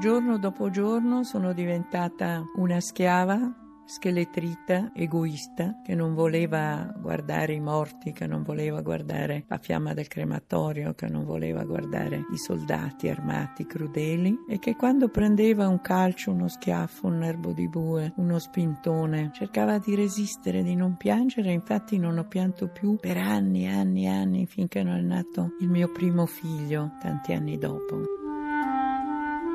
Giorno dopo giorno sono diventata una schiava scheletrita, egoista, che non voleva guardare i morti, che non voleva guardare la fiamma del crematorio, che non voleva guardare i soldati armati crudeli e che quando prendeva un calcio, uno schiaffo, un nervo di bue, uno spintone, cercava di resistere, di non piangere, infatti non ho pianto più per anni, anni, anni, finché non è nato il mio primo figlio, tanti anni dopo.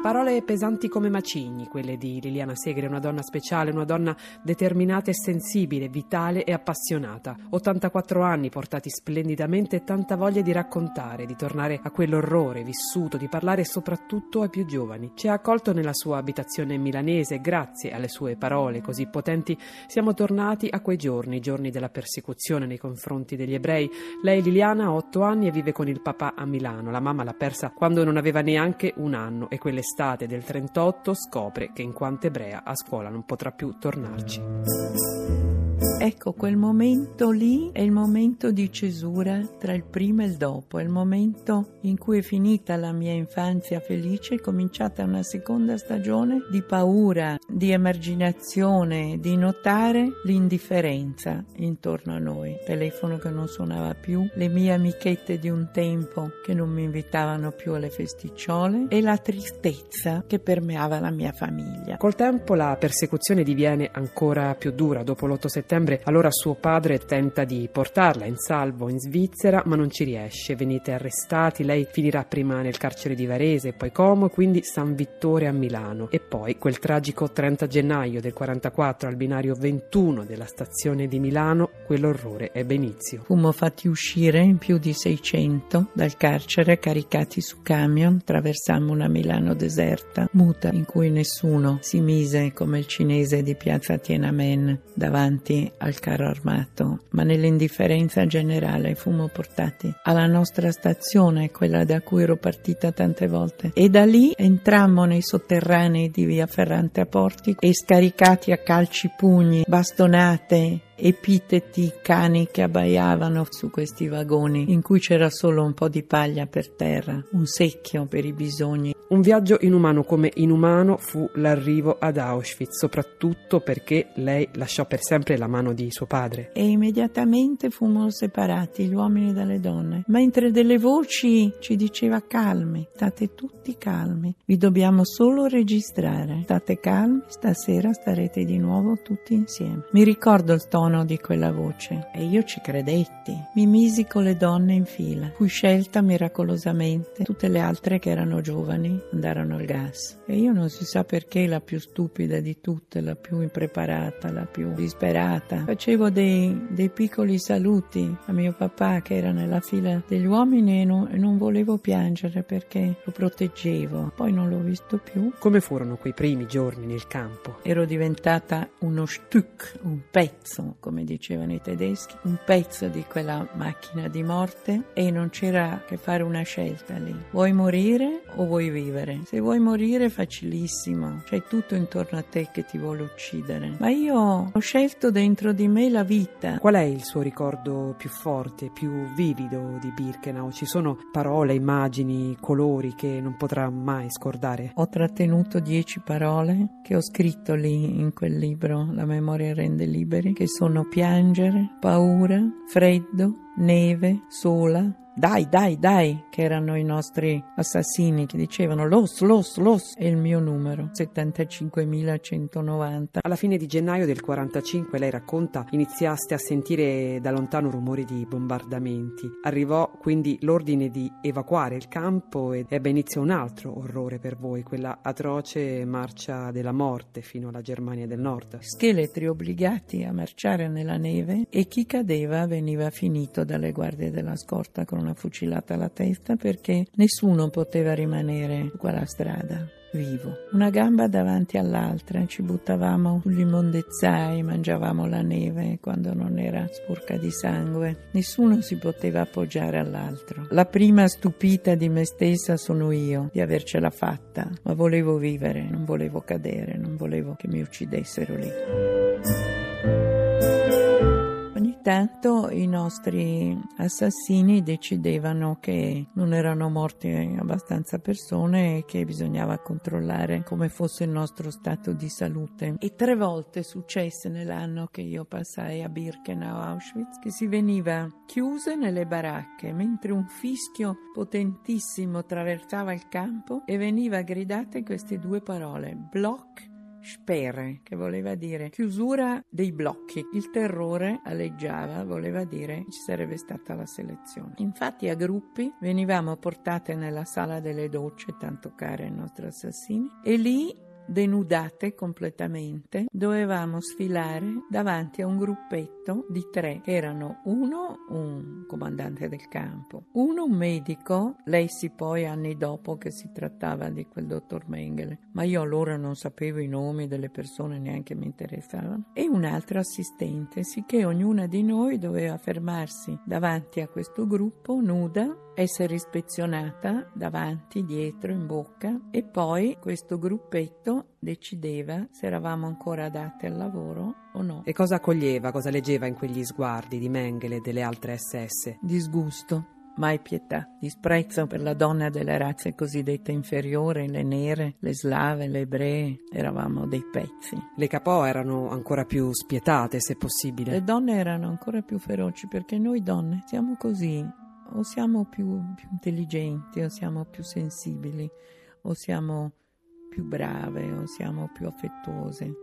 Parole pesanti come macigni, quelle di Liliana Segre, una donna speciale, una donna determinata e sensibile, vitale e appassionata. 84 anni portati splendidamente e tanta voglia di raccontare, di tornare a quell'orrore vissuto, di parlare soprattutto ai più giovani. Ci ha accolto nella sua abitazione milanese grazie alle sue parole così potenti siamo tornati a quei giorni, giorni della persecuzione nei confronti degli ebrei. Lei, Liliana, ha 8 anni e vive con il papà a Milano. La mamma l'ha persa quando non aveva neanche un anno e quelle l'estate del 38 scopre che in quanto ebrea a scuola non potrà più tornarci. Ecco, quel momento lì è il momento di cesura tra il prima e il dopo, è il momento in cui è finita la mia infanzia felice, è cominciata una seconda stagione di paura, di emarginazione, di notare l'indifferenza intorno a noi. Il telefono che non suonava più, le mie amichette di un tempo che non mi invitavano più alle festicciole e la tristezza che permeava la mia famiglia. Col tempo la persecuzione diviene ancora più dura. Dopo l'8 settembre allora suo padre tenta di portarla in salvo in Svizzera, ma non ci riesce. Venite arrestati, lei finirà prima nel carcere di Varese, poi Como, quindi San Vittore a Milano. E poi quel tragico 30 gennaio del 44 al binario 21 della stazione di Milano, quell'orrore ebbe inizio. Fummo fatti uscire in più di 600 dal carcere caricati su camion, attraversammo una Milano deserta, muta, in cui nessuno si mise come il cinese di piazza Tiananmen davanti al carro armato, ma nell'indifferenza generale fummo portati alla nostra stazione, quella da cui ero partita tante volte, e da lì entrammo nei sotterranei di via Ferrante a Portico e scaricati a calci pugni, bastonate, epiteti cani che abbaiavano su questi vagoni in cui c'era solo un po' di paglia per terra, un secchio per i bisogni. Un viaggio inumano come inumano fu l'arrivo ad Auschwitz, soprattutto perché lei lasciò per sempre la mano di suo padre. E immediatamente fummo separati, gli uomini dalle donne, mentre delle voci ci diceva calmi, state tutti calmi, vi dobbiamo solo registrare, state calmi, stasera starete di nuovo tutti insieme. Mi ricordo il tono di quella voce e io ci credetti. Mi misi con le donne in fila. Fui scelta miracolosamente. Tutte le altre che erano giovani andarono al gas. E io non si sa perché la più stupida di tutte, la più impreparata, la più disperata. Facevo dei, dei piccoli saluti a mio papà che era nella fila degli uomini e non, e non volevo piangere perché lo proteggevo. Poi non l'ho visto più. Come furono quei primi giorni nel campo? Ero diventata uno Stück, un pezzo come dicevano i tedeschi, un pezzo di quella macchina di morte e non c'era che fare una scelta lì. Vuoi morire o vuoi vivere? Se vuoi morire facilissimo, c'è tutto intorno a te che ti vuole uccidere. Ma io ho scelto dentro di me la vita. Qual è il suo ricordo più forte, più vivido di Birkenau? Ci sono parole, immagini, colori che non potrà mai scordare? Ho trattenuto dieci parole che ho scritto lì in quel libro, La memoria rende liberi, che sono piangere, paura, freddo, neve, sola, dai, dai, dai, che erano i nostri assassini che dicevano los, los, los, è il mio numero, 75.190. Alla fine di gennaio del 45 lei racconta iniziaste a sentire da lontano rumori di bombardamenti. Arrivò quindi l'ordine di evacuare il campo ed ebbe inizio un altro orrore per voi, quella atroce marcia della morte fino alla Germania del Nord. Scheletri obbligati a marciare nella neve e chi cadeva veniva finito dalle guardie della scorta con una fucilata alla testa perché nessuno poteva rimanere su quella strada vivo. Una gamba davanti all'altra, ci buttavamo sugli immondezzai, mangiavamo la neve quando non era sporca di sangue. Nessuno si poteva appoggiare all'altro. La prima stupita di me stessa sono io, di avercela fatta, ma volevo vivere, non volevo cadere, non volevo che mi uccidessero lì intanto i nostri assassini decidevano che non erano morte abbastanza persone e che bisognava controllare come fosse il nostro stato di salute. E tre volte successe nell'anno che io passai a Birkenau, Auschwitz, che si veniva chiuse nelle baracche mentre un fischio potentissimo traversava il campo e veniva gridate queste due parole, Block Sperre, che voleva dire chiusura dei blocchi. Il terrore alleggiava, voleva dire ci sarebbe stata la selezione. Infatti a gruppi venivamo portate nella sala delle docce, tanto care ai nostri assassini, e lì denudate completamente, dovevamo sfilare davanti a un gruppetto di tre, erano uno un comandante del campo, uno un medico, lei si poi anni dopo che si trattava di quel dottor Mengele, ma io allora non sapevo i nomi delle persone, neanche mi interessavano, e un altro assistente, sicché ognuna di noi doveva fermarsi davanti a questo gruppo nuda essere ispezionata davanti, dietro, in bocca. E poi questo gruppetto decideva se eravamo ancora adatte al lavoro o no. E cosa coglieva, cosa leggeva in quegli sguardi di Mengele e delle altre SS? Disgusto. Mai pietà, disprezzo per la donna delle razze cosiddette inferiori, le nere, le slave, le ebree, eravamo dei pezzi. Le capò erano ancora più spietate, se possibile. Le donne erano ancora più feroci perché noi donne siamo così, o siamo più, più intelligenti, o siamo più sensibili, o siamo più brave, o siamo più affettuose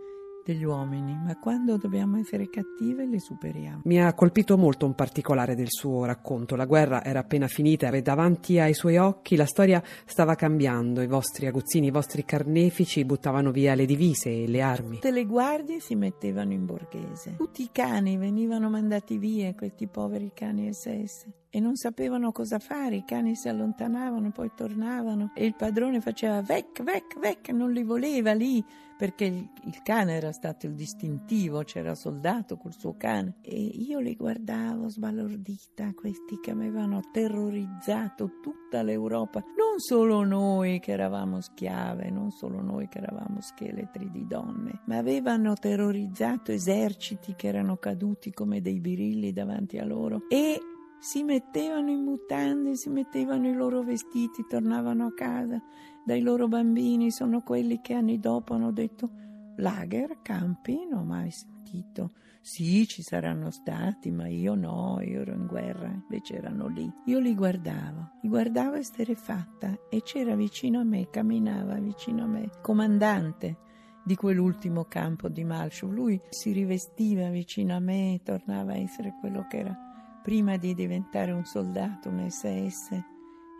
degli uomini, ma quando dobbiamo essere cattive le superiamo. Mi ha colpito molto un particolare del suo racconto. La guerra era appena finita e davanti ai suoi occhi la storia stava cambiando. I vostri aguzzini, i vostri carnefici buttavano via le divise e le armi. Tutte le guardie si mettevano in borghese. Tutti i cani venivano mandati via, questi poveri cani SS e non sapevano cosa fare, i cani si allontanavano, poi tornavano e il padrone faceva vec, vec, vec, non li voleva lì perché il, il, cane era stato il distintivo, c'era soldato col suo cane. E io li guardavo sbalordita, questi che avevano terrorizzato tutta l'Europa, non solo noi che eravamo schiave, non solo noi che eravamo scheletri di donne, ma avevano terrorizzato eserciti che erano caduti come dei birilli davanti a loro. E si mettevano in mutande, si mettevano i loro vestiti, tornavano a casa dai loro bambini, sono quelli che anni dopo hanno detto lager, campi, non ho mai sentito. Sì, ci saranno stati, ma io no, io ero in guerra, invece erano lì. Io li guardavo, li guardavo esterefatta e c'era vicino a me, camminava vicino a me, comandante di quell'ultimo campo di Malchow. Lui si rivestiva vicino a me, tornava a essere quello che era prima di diventare un soldato, un SS,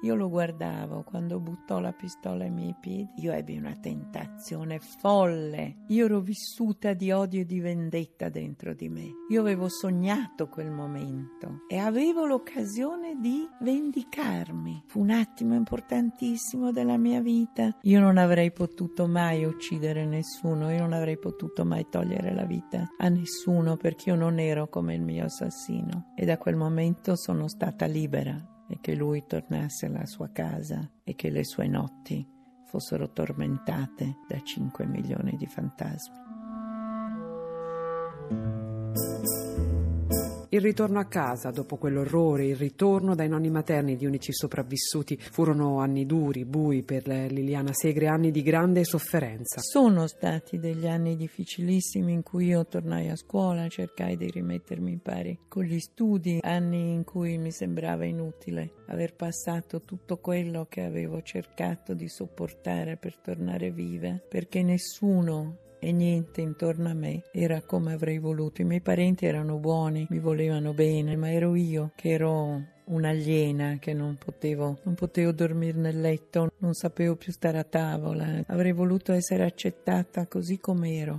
io lo guardavo quando buttò la pistola ai miei piedi. Io ebbi una tentazione folle. Io ero vissuta di odio e di vendetta dentro di me. Io avevo sognato quel momento e avevo l'occasione di vendicarmi. Fu un attimo importantissimo della mia vita. Io non avrei potuto mai uccidere nessuno, io non avrei potuto mai togliere la vita a nessuno perché io non ero come il mio assassino. E da quel momento sono stata libera e che lui tornasse alla sua casa e che le sue notti fossero tormentate da 5 milioni di fantasmi. Il ritorno a casa dopo quell'orrore, il ritorno dai nonni materni, gli unici sopravvissuti, furono anni duri, bui per Liliana Segre, anni di grande sofferenza. Sono stati degli anni difficilissimi in cui io tornai a scuola, cercai di rimettermi in pari con gli studi, anni in cui mi sembrava inutile aver passato tutto quello che avevo cercato di sopportare per tornare viva, perché nessuno e niente intorno a me era come avrei voluto. I miei parenti erano buoni, mi volevano bene, ma ero io che ero un'aliena che non potevo, non potevo dormire nel letto, non sapevo più stare a tavola. Avrei voluto essere accettata così com'ero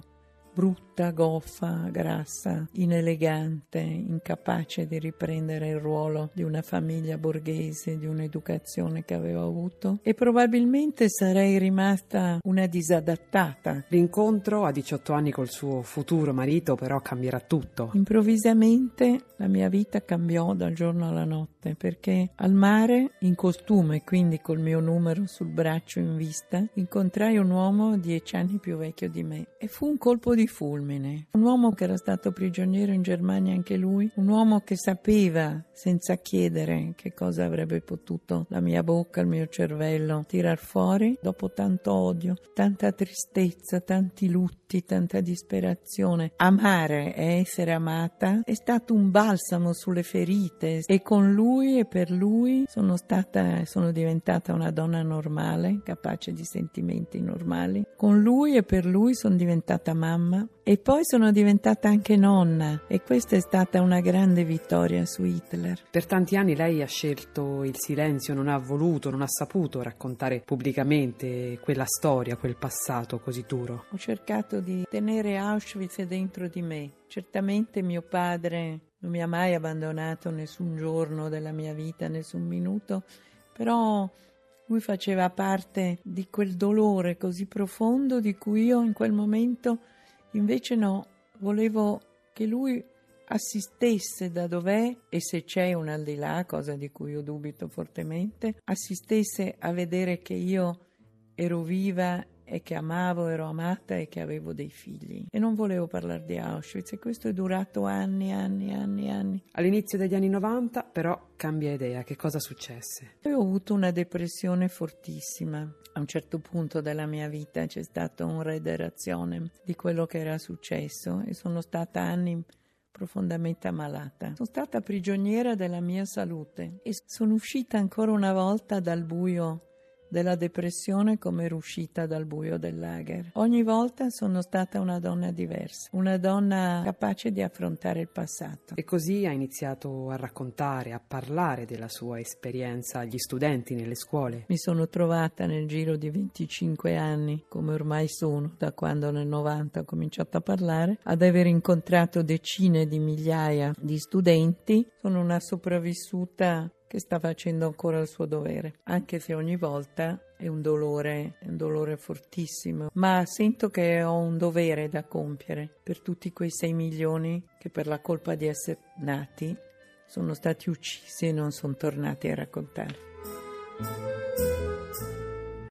brutta, goffa, grassa, inelegante, incapace di riprendere il ruolo di una famiglia borghese, di un'educazione che avevo avuto e probabilmente sarei rimasta una disadattata. L'incontro a 18 anni col suo futuro marito però cambierà tutto. Improvvisamente la mia vita cambiò dal giorno alla notte perché al mare, in costume, quindi col mio numero sul braccio in vista, incontrai un uomo dieci anni più vecchio di me e fu un colpo di fulmine culmine. Un uomo che era stato prigioniero in Germania anche lui, un uomo che sapeva senza chiedere che cosa avrebbe potuto la mia bocca, il mio cervello tirar fuori dopo tanto odio, tanta tristezza, tanti lutti, tanta disperazione. Amare e essere amata è stato un balsamo sulle ferite e con lui e per lui sono stata sono diventata una donna normale, capace di sentimenti normali. Con lui e per lui sono diventata mamma e poi sono diventata anche nonna e questa è stata una grande vittoria su Hitler. Per tanti anni lei ha scelto il silenzio, non ha voluto, non ha saputo raccontare pubblicamente quella storia, quel passato così duro. Ho cercato di tenere Auschwitz dentro di me. Certamente mio padre non mi ha mai abbandonato nessun giorno della mia vita, nessun minuto, però lui faceva parte di quel dolore così profondo di cui io in quel momento invece no, volevo che lui assistesse da dov'è e se c'è un al di là, cosa di cui io dubito fortemente, assistesse a vedere che io ero viva e che amavo, ero amata e che avevo dei figli. E non volevo parlare di Auschwitz e questo è durato anni, anni, anni, anni. All'inizio degli anni 90 però cambia idea, che cosa successe? Poi ho avuto una depressione fortissima. A un certo punto della mia vita c'è stata un rederazione di quello che era successo e sono stata anni profondamente ammalata. Sono stata prigioniera della mia salute e sono uscita ancora una volta dal buio della depressione come ero uscita dal buio del lager. Ogni volta sono stata una donna diversa, una donna capace di affrontare il passato. E così ha iniziato a raccontare, a parlare della sua esperienza agli studenti nelle scuole. Mi sono trovata nel giro di 25 anni, come ormai sono, da quando nel 90 ho cominciato a parlare, ad aver incontrato decine di migliaia di studenti. Sono una sopravvissuta che sta facendo ancora il suo dovere, anche se ogni volta è un dolore, è un dolore fortissimo, ma sento che ho un dovere da compiere per tutti quei 6 milioni che per la colpa di essere nati sono stati uccisi e non sono tornati a raccontare.